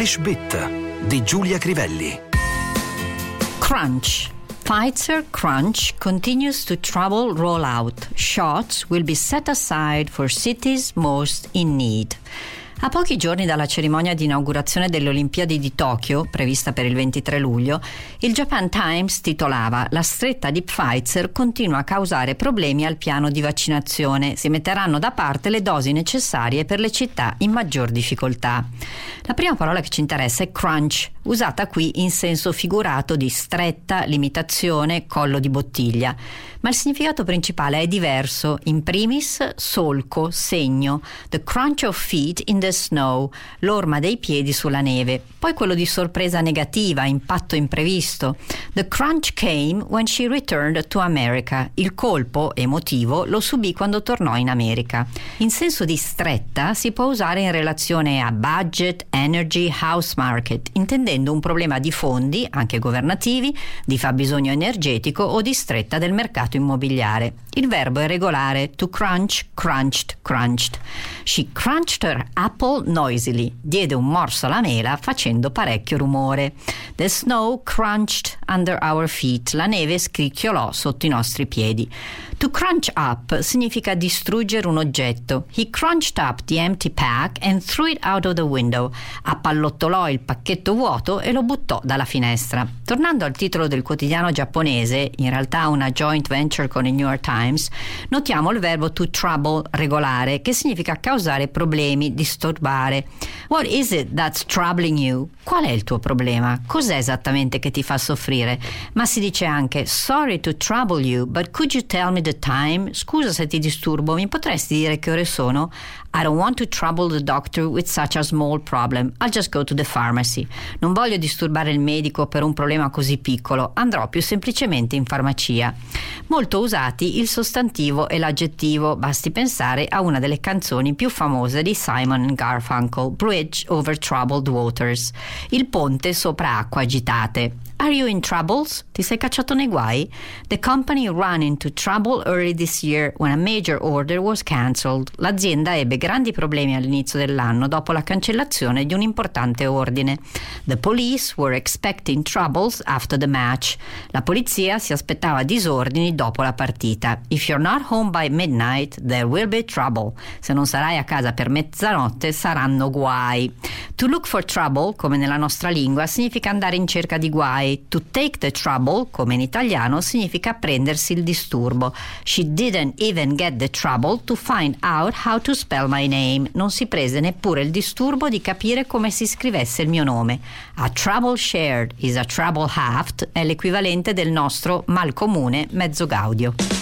English Bit di Giulia Crivelli. Crunch. Pfizer Crunch continues to trouble rollout. Shots will be set aside for cities most in need. A pochi giorni dalla cerimonia di inaugurazione delle Olimpiadi di Tokyo, prevista per il 23 luglio, il Japan Times titolava La stretta di Pfizer continua a causare problemi al piano di vaccinazione. Si metteranno da parte le dosi necessarie per le città in maggior difficoltà. La prima parola che ci interessa è crunch, usata qui in senso figurato di stretta, limitazione, collo di bottiglia. Ma il significato principale è diverso. In primis, solco, segno, the crunch of feet in the snow, l'orma dei piedi sulla neve. Poi quello di sorpresa negativa, impatto imprevisto. The crunch came when she returned to America. Il colpo emotivo lo subì quando tornò in America. In senso di stretta si può usare in relazione a budget, energy, house market, intendendo un problema di fondi, anche governativi, di fabbisogno energetico o di stretta del mercato immobiliare. Il verbo è regolare to crunch, crunched, crunched. She crunched her apple noisily. Diede un morso alla mela facendo parecchio rumore. The snow crunched under our feet. La neve scricchiolò sotto i nostri piedi. To crunch up significa distruggere un oggetto. He crunched up the empty pack and threw it out of the window. Appallottolò il pacchetto vuoto e lo buttò dalla finestra. Tornando al titolo del quotidiano giapponese, in realtà una joint venture con il New York Times, notiamo il verbo to trouble regolare, che significa causare problemi, disturbare. What is it that's troubling you? Qual è il tuo problema? Cos'è esattamente che ti fa soffrire? Ma si dice anche sorry to trouble you, but could you tell me the time? Scusa se ti disturbo, mi potresti dire che ore sono? I don't want to trouble the doctor with such a small problem. I'll just go to the pharmacy. Non voglio disturbare il medico per un problema così piccolo, andrò più semplicemente in farmacia. Molto usati il sostantivo e l'aggettivo, basti pensare a una delle canzoni più famose di Simon Garfunkel, Bridge over Troubled Waters, il ponte sopra acque agitate. Are you in troubles? Ti sei cacciato nei guai? The company ran into trouble early this year when a major order was cancelled. L'azienda ebbe grandi problemi all'inizio dell'anno dopo la cancellazione di un importante ordine. The police were expecting troubles after the match. La polizia si aspettava disordini dopo la partita. If you're not home by midnight, there will be trouble. Se non sarai a casa per mezzanotte, saranno guai. To look for trouble, come nella nostra lingua, significa andare in cerca di guai to take the trouble, come in italiano, significa prendersi il disturbo. She didn't even get the trouble to find out how to spell my name. Non si prese neppure il disturbo di capire come si scrivesse il mio nome. A trouble shared is a trouble halved è l'equivalente del nostro mal comune mezzo gaudio.